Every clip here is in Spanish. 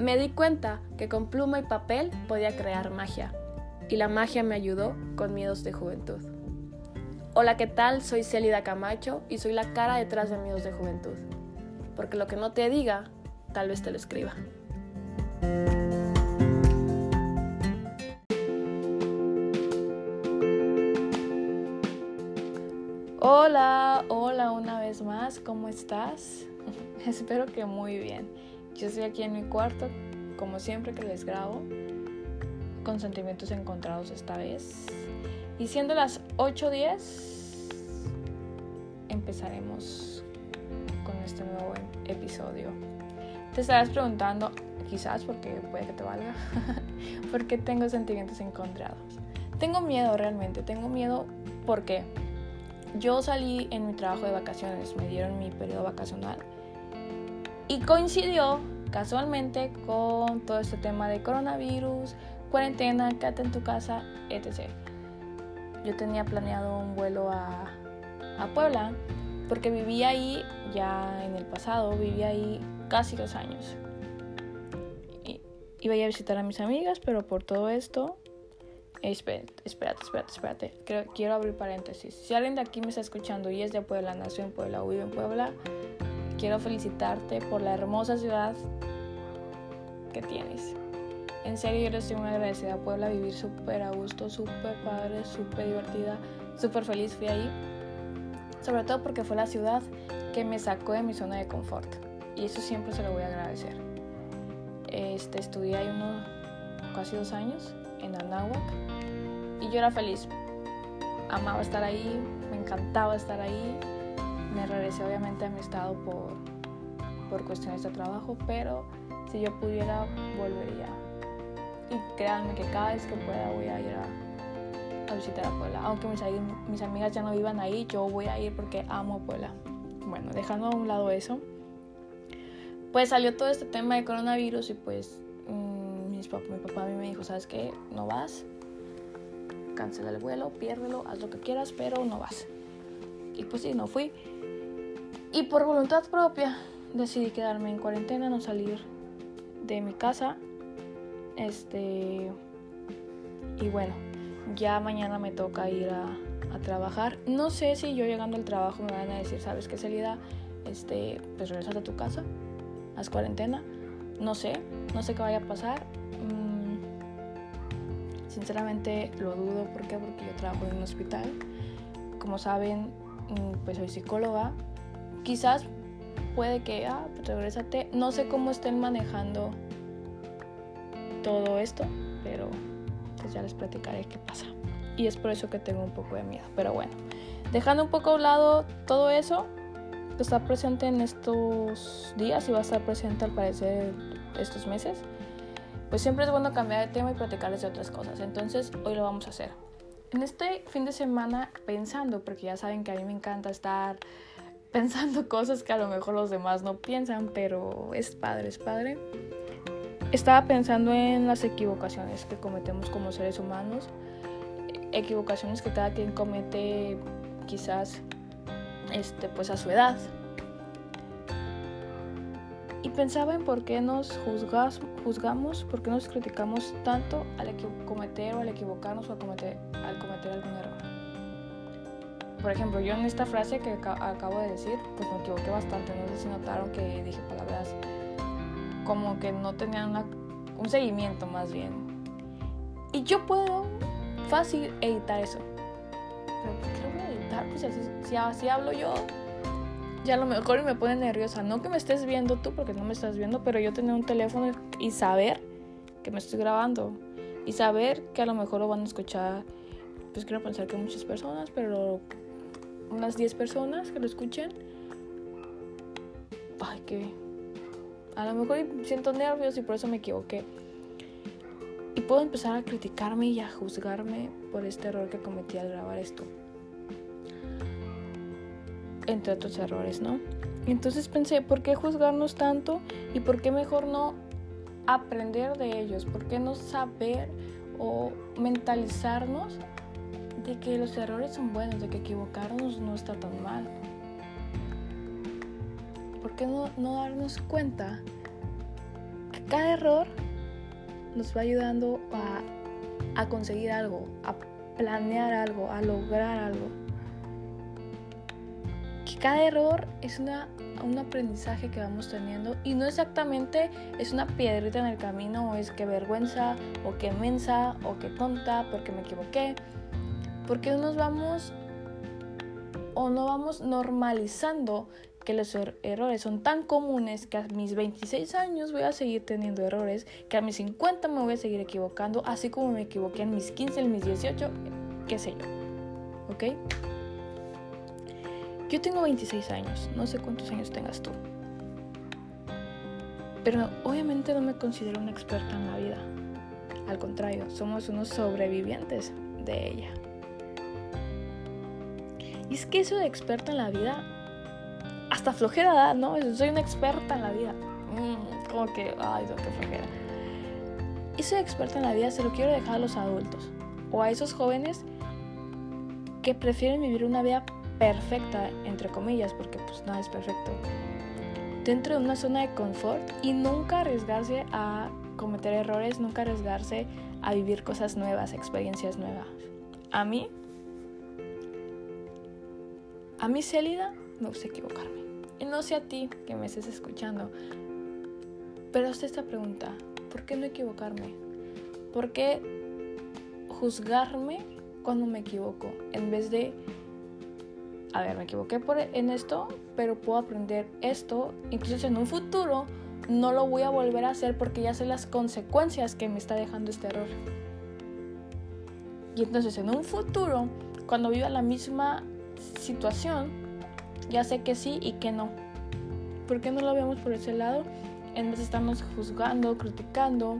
Me di cuenta que con pluma y papel podía crear magia, y la magia me ayudó con miedos de juventud. Hola, ¿qué tal? Soy Celida Camacho y soy la cara detrás de miedos de juventud, porque lo que no te diga, tal vez te lo escriba. Hola, hola una vez más, ¿cómo estás? Espero que muy bien. Yo estoy aquí en mi cuarto, como siempre que les grabo, con sentimientos encontrados esta vez. Y siendo las 8.10, empezaremos con este nuevo episodio. Te estarás preguntando, quizás porque puede que te valga, ¿por qué tengo sentimientos encontrados? Tengo miedo realmente, tengo miedo porque yo salí en mi trabajo de vacaciones, me dieron mi periodo vacacional y coincidió casualmente con todo este tema de coronavirus, cuarentena, quédate en tu casa, etc. Yo tenía planeado un vuelo a, a Puebla porque vivía ahí ya en el pasado, vivía ahí casi dos años. Y, iba a visitar a mis amigas, pero por todo esto Espérate, espérate, espérate, espérate. Quiero, abrir paréntesis. Si alguien de aquí me está escuchando y es de Puebla, nació en Puebla o vive en Puebla, quiero felicitarte por la hermosa ciudad que tienes. En serio, yo le estoy muy agradecida a Puebla, vivir súper a gusto, súper padre, súper divertida, súper feliz fui ahí. Sobre todo porque fue la ciudad que me sacó de mi zona de confort. Y eso siempre se lo voy a agradecer. Este, estudié ahí unos casi dos años en Anáhuac y yo era feliz. Amaba estar ahí, me encantaba estar ahí. Me regresé obviamente a mi estado por, por cuestiones de trabajo, pero si yo pudiera, volvería. Y créanme que cada vez que pueda voy a ir a, a visitar a Puebla. Aunque mis, mis amigas ya no vivan ahí, yo voy a ir porque amo Puebla. Bueno, dejando a un lado eso, pues salió todo este tema de coronavirus y pues mmm, mi papá a mí me dijo, ¿sabes qué? No vas, cancela el vuelo, piérdelo, haz lo que quieras, pero no vas. Y pues sí, no fui. Y por voluntad propia decidí quedarme en cuarentena, no salir de mi casa. Este. Y bueno, ya mañana me toca ir a, trabajar. No sé si yo llegando al trabajo me van a decir, ¿sabes qué salida? Este, pues regresas a tu casa, haz cuarentena. No sé, no sé qué vaya a pasar. Sinceramente lo dudo, ¿por qué? Porque yo trabajo en un hospital. Como saben, mm, pues soy psicóloga. Quizás puede que, ah, pues regresate. No sé cómo estén manejando todo esto, pero pues ya les platicaré qué pasa. Y es por eso que tengo un poco de miedo. Pero bueno, dejando un poco a un lado todo eso, está presente en estos días y va a estar presente al parecer estos meses pues siempre es bueno cambiar de tema y platicarles de otras cosas. Entonces, hoy lo vamos a hacer. En este fin de semana, pensando, porque ya saben que a mí me encanta estar pensando cosas que a lo mejor los demás no piensan, pero es padre, es padre. Estaba pensando en las equivocaciones que cometemos como seres humanos, equivocaciones que cada quien comete quizás este, pues a su edad, y pensaba en por qué nos juzgas, juzgamos, por qué nos criticamos tanto al cometer o al equivocarnos o al cometer, al cometer error. Por ejemplo, yo en esta frase que acabo de decir, pues me equivoqué bastante. No sé si notaron que dije palabras como que no tenían un seguimiento más bien. Y yo puedo fácil editar eso. Pero ¿por qué lo voy editar? Pues así, si así hablo yo, ya a lo mejor me pone nerviosa. No que me estés viendo tú, porque no me estás viendo, pero yo tener un teléfono y saber que me estoy grabando. Y saber que a lo mejor lo van a escuchar, pues quiero pensar que muchas personas, pero unas 10 personas que lo escuchen. Ay, que a lo mejor siento nervios y por eso me equivoqué. Y puedo empezar a criticarme y a juzgarme por este error que cometí al grabar esto entre otros errores, ¿no? Entonces pensé, ¿por qué juzgarnos tanto y por qué mejor no aprender de ellos? ¿Por qué no saber o mentalizarnos de que los errores son buenos, de que equivocarnos no está tan mal? ¿Por qué no, no darnos cuenta que cada error nos va ayudando a, a conseguir algo, a planear algo, a lograr algo. Que cada error es una, un aprendizaje que vamos teniendo y no exactamente es una piedrita en el camino o es que vergüenza o que mensa o que tonta porque me equivoqué. Porque nos vamos o no vamos normalizando que los er-, errores son tan comunes que a mis 26 años voy a seguir teniendo errores, que a mis 50 me voy a seguir equivocando, así como me equivoqué en mis 15, en mis 18, qué sé yo. ¿Ok? Yo tengo 26 años, no sé cuántos años tengas tú. Pero obviamente no me considero una experta en la vida. Al contrario, somos unos sobrevivientes de ella. Y es que eso de experta en la vida hasta flojera da, ¿no? Soy una experta en la vida. Mm, como que, ay, no, qué flojera. Y soy experta en la vida, se lo quiero dejar a los adultos o a esos jóvenes que prefieren vivir una vida perfecta, entre comillas, porque pues nada es perfecto, dentro de una zona de confort y nunca arriesgarse a cometer errores, nunca arriesgarse a vivir cosas nuevas, experiencias nuevas. A mí, a mí Célida, me gusta equivocarme. Y no sé a ti que me estés escuchando, pero hazte esta pregunta, ¿por qué no equivocarme? ¿Por qué juzgarme cuando me equivoco? En vez de, a ver, me equivoqué por, en esto, pero puedo aprender esto, entonces en un futuro no lo voy a volver a hacer porque ya sé las consecuencias que me está dejando este error. Y entonces en un futuro, cuando viva la misma situación, ya sé que sí y que no. ¿Por qué no lo vemos por ese lado? En vez de estamos juzgando, criticando,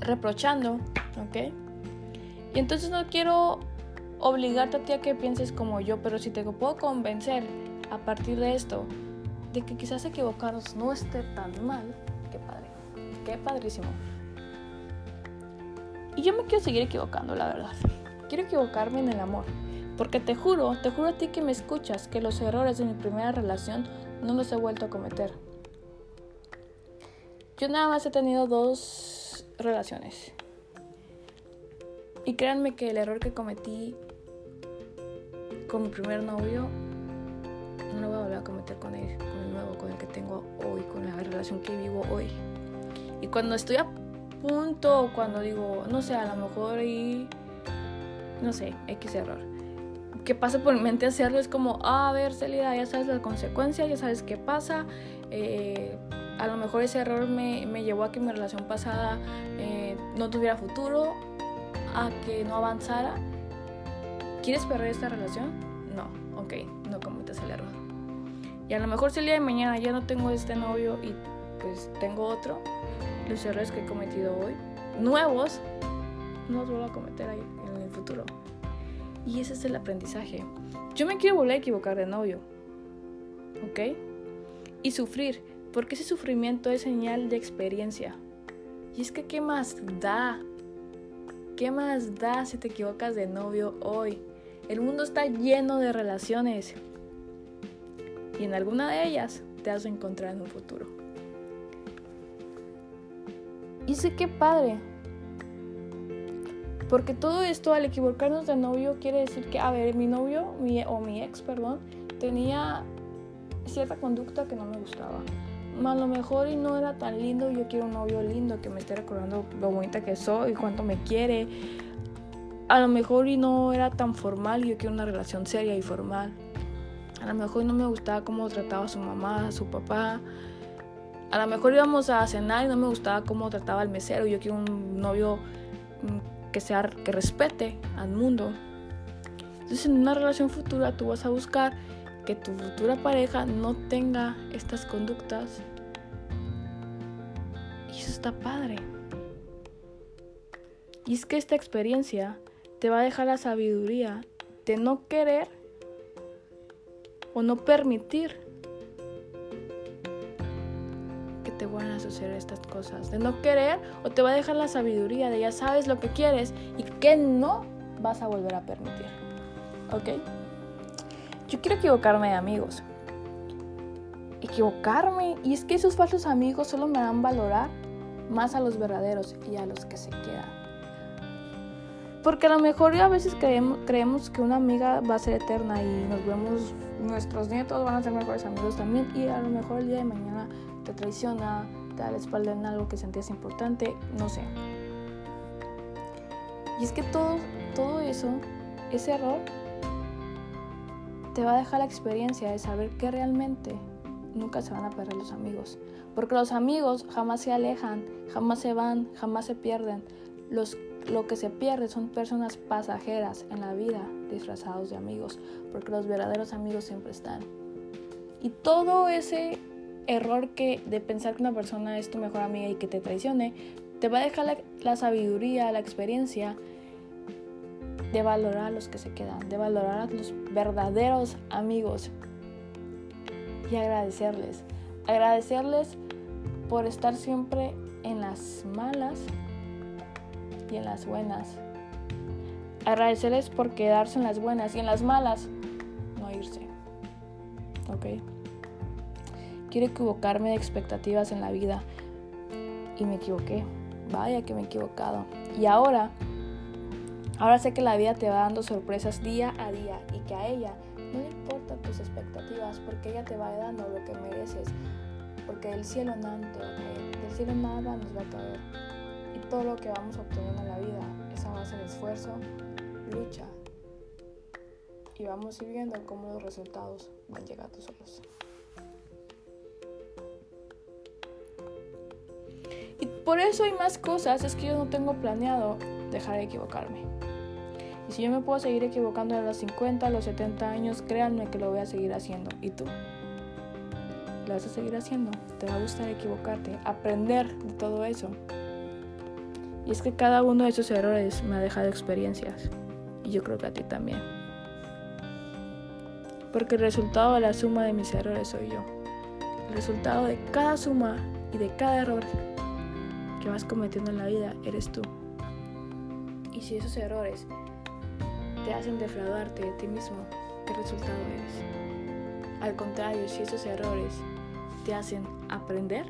reprochando, ¿ok? Y entonces no quiero obligarte a a que pienses como yo, pero si te puedo convencer a partir de esto, de que quizás equivocarnos no esté tan mal, qué padre, qué padrísimo. Y yo me quiero seguir equivocando, la verdad. Quiero equivocarme en el amor. Porque te juro, te juro a ti que me escuchas, que los errores de mi primera relación no los he vuelto a cometer. Yo nada más he tenido dos relaciones. Y créanme que el error que cometí con mi primer novio no lo voy a volver a cometer con él, con el nuevo, con el que tengo hoy, con la relación que vivo hoy. Y cuando estoy a punto, cuando digo, no sé, a lo mejor y no sé, X error que pasa por mi mente hacerlo es como, ah, a ver, Celida, ya sabes la consecuencia, ya sabes qué pasa. Eh, a lo mejor ese error me, me, llevó a que mi relación pasada eh, no tuviera futuro, a que no avanzara. ¿Quieres perder esta relación? No, ok, no cometas el error. Y a lo mejor si el día de mañana ya no tengo este novio y pues tengo otro, los errores que he cometido hoy, nuevos, no los vuelvo a cometer ahí en el futuro. Y ese es el aprendizaje. Yo me quiero volver a equivocar de novio. ¿Ok? Y sufrir, porque ese sufrimiento es señal de experiencia. Y es que, ¿qué más da? ¿Qué más da si te equivocas de novio hoy? El mundo está lleno de relaciones. Y en alguna de ellas te vas a encontrar en un futuro. Y sé que padre, porque todo esto, al equivocarnos de novio, quiere decir que, a ver, mi novio o mi ex, perdón, tenía cierta conducta que no me gustaba. A lo mejor y no era tan lindo, yo quiero un novio lindo que me esté recordando lo bonita que soy, cuánto me quiere. A lo mejor y no era tan formal, yo quiero una relación seria y formal. A lo mejor no me gustaba cómo trataba a su mamá, a su papá. A lo mejor íbamos a cenar y no me gustaba cómo trataba al mesero, yo quiero un novio mm, que, sea, que respete al mundo. Entonces en una relación futura tú vas a buscar que tu futura pareja no tenga estas conductas. Y eso está padre. Y es que esta experiencia te va a dejar la sabiduría de no querer o no permitir suceder estas cosas. De no querer o te va a dejar la sabiduría de ya sabes lo que quieres y que no vas a volver a permitir. ¿Ok? Yo quiero equivocarme de amigos. equivocarme. Y es que esos falsos amigos solo me dan valorar más a los verdaderos y a los que se quedan. Porque a lo mejor a veces creemos, creemos que una amiga va a ser eterna y nos vemos, nuestros nietos van a ser mejores amigos también y a lo mejor el día de mañana te traiciona, te da la espalda en algo que sentías importante, no sé. Y es que todo, todo eso, ese error, te va a dejar la experiencia de saber que realmente nunca se van a perder los amigos. Porque los amigos jamás se alejan, jamás se van, jamás se pierden. Los, lo que se pierde son personas pasajeras en la vida disfrazados de amigos. Porque los verdaderos amigos siempre están. Y todo ese error que de pensar que una persona es tu mejor amiga y que te traicione, te va a dejar la, la sabiduría, la experiencia de valorar a los que se quedan, de valorar a los verdaderos amigos y agradecerles. Agradecerles por estar siempre en las malas y en las buenas. Agradecerles por quedarse en las buenas y en las malas no irse. ¿Ok? Quiero equivocarme de expectativas en la vida y me equivoqué. Vaya que me he equivocado. Y ahora, ahora sé que la vida te va dando sorpresas día a día y que a ella no le importan tus expectativas porque ella te va dando lo que mereces. Porque del cielo nada te va a caer, del cielo nada nos va a caer. Y todo lo que vamos obteniendo en la vida es a base de esfuerzo, lucha. Y vamos a ir viendo cómo los resultados van llegando solos. Por eso hay más cosas, es que yo no tengo planeado dejar de equivocarme. Y si yo me puedo seguir equivocando a los 50, a los 70 años, créanme que lo voy a seguir haciendo. ¿Y tú? ¿Lo vas a seguir haciendo? ¿Te va a gustar equivocarte? Aprender de todo eso. Y es que cada uno de esos errores me ha dejado experiencias. Y yo creo que a ti también. Porque el resultado de la suma de mis errores soy yo. El resultado de cada suma y de cada error que vas cometiendo en la vida eres tú. Y si esos errores te hacen defraudarte de ti mismo, ¿qué resultado eres? Al contrario, si esos errores te hacen aprender,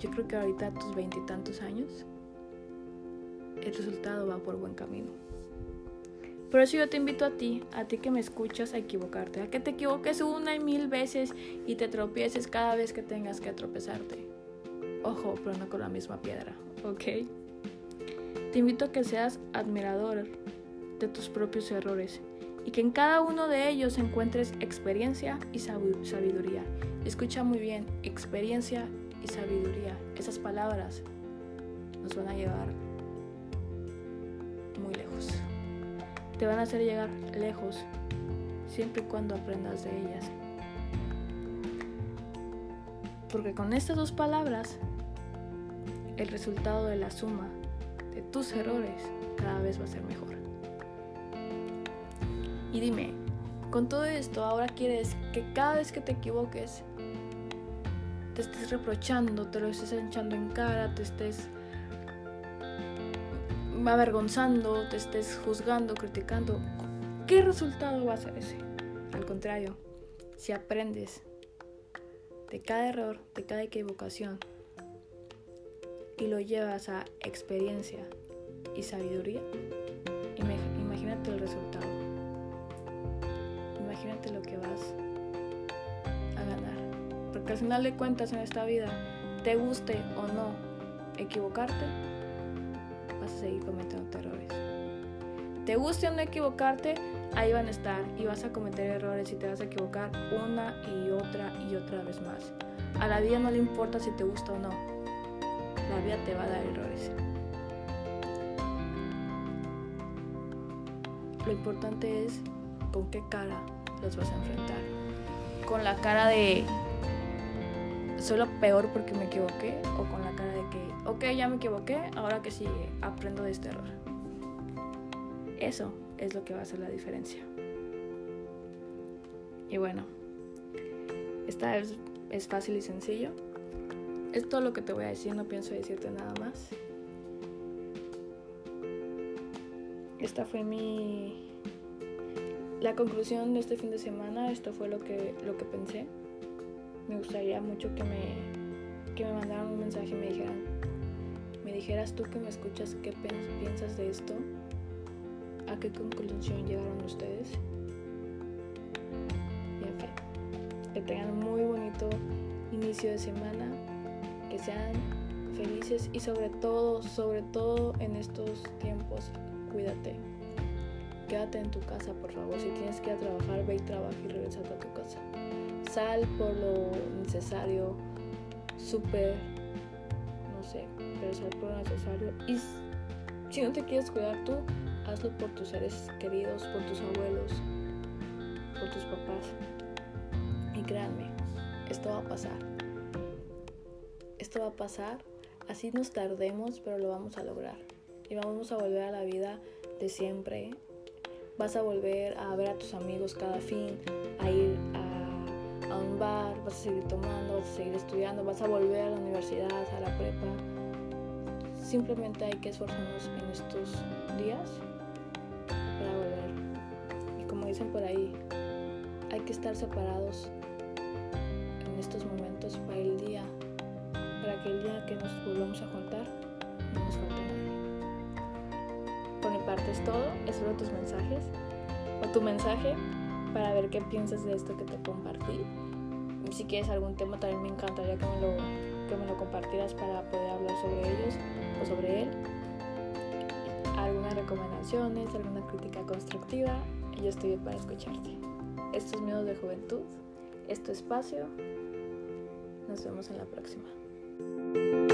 yo creo que ahorita a tus veintitantos años, el resultado va por buen camino. Por eso yo te invito a ti, a ti que me escuchas, a equivocarte, a que te equivoques una y mil veces y te tropieces cada vez que tengas que tropezarte. Ojo, pero no con la misma piedra, ¿ok? Te invito a que seas admirador de tus propios errores y que en cada uno de ellos encuentres experiencia y sabiduría. Escucha muy bien, experiencia y sabiduría. Esas palabras nos van a llevar muy lejos. Te van a hacer llegar lejos siempre y cuando aprendas de ellas. Porque con estas dos palabras, el resultado de la suma de tus errores cada vez va a ser mejor. Y dime, con todo esto ahora quieres que cada vez que te equivoques te estés reprochando, te lo estés echando en cara, te estés avergonzando, te estés juzgando, criticando. ¿Qué resultado va a ser ese? Al contrario, si aprendes de cada error, de cada equivocación y lo llevas a experiencia y sabiduría, imagínate el resultado imagínate lo que vas a ganar. Porque al final de cuentas en esta vida, te guste o no equivocarte, vas a seguir cometiendo errores. Te guste o no equivocarte, ahí van a estar y vas a cometer errores y te vas a equivocar una y otra y otra vez más. A la vida no le importa si te gusta o no. La vida te va a dar errores. Lo importante es con qué cara los vas a enfrentar. Con la cara de soy lo peor porque me equivoqué o con la cara de que, ok, ya me equivoqué, ahora que sigue, aprendo de este error. Eso es lo que va a hacer la diferencia. Y bueno, esta es, es fácil y sencillo. Es todo lo que te voy a decir, no pienso decirte nada más. Esta fue mi la conclusión de este fin de semana, esto fue lo que, lo que pensé. Me gustaría mucho que me, que me mandaran un mensaje y me dijeran, me dijeras tú que me escuchas, ¿qué piensas de esto? ¿A qué conclusión llegaron ustedes? Y en fin, que tengan muy bonito inicio de semana, sean felices y sobre todo, sobre todo en estos tiempos, cuídate. Quédate en tu casa, por favor. Si tienes que ir a trabajar, ve y trabaja y regresa a tu casa. Sal por lo necesario, súper, no sé, pero sal por lo necesario. Y si no te quieres cuidar tú, hazlo por tus seres queridos, por tus abuelos, por tus papás. Y créanme, esto va a pasar. Esto va a pasar, así nos tardemos, pero lo vamos a lograr. Y vamos a volver a la vida de siempre. Vas a volver a ver a tus amigos cada fin, a ir a, a un bar, vas a seguir tomando, vas a seguir estudiando, vas a volver a la universidad, a la prepa. Simplemente hay que esforzarnos en estos días para volver. Y como dicen por ahí, hay que estar separados en estos momentos para el día, para que el día que nos volvamos a juntar no nos falte nadie. Por mi parte es todo, espero tus mensajes o tu mensaje para ver qué piensas de esto que te compartí. Si quieres algún tema también me encantaría que me lo, que me lo compartieras para poder hablar sobre ellos o sobre él. Algunas recomendaciones, alguna crítica constructiva, yo estoy para escucharte. Estos miedos de juventud, este espacio. Nos vemos en la próxima. thank you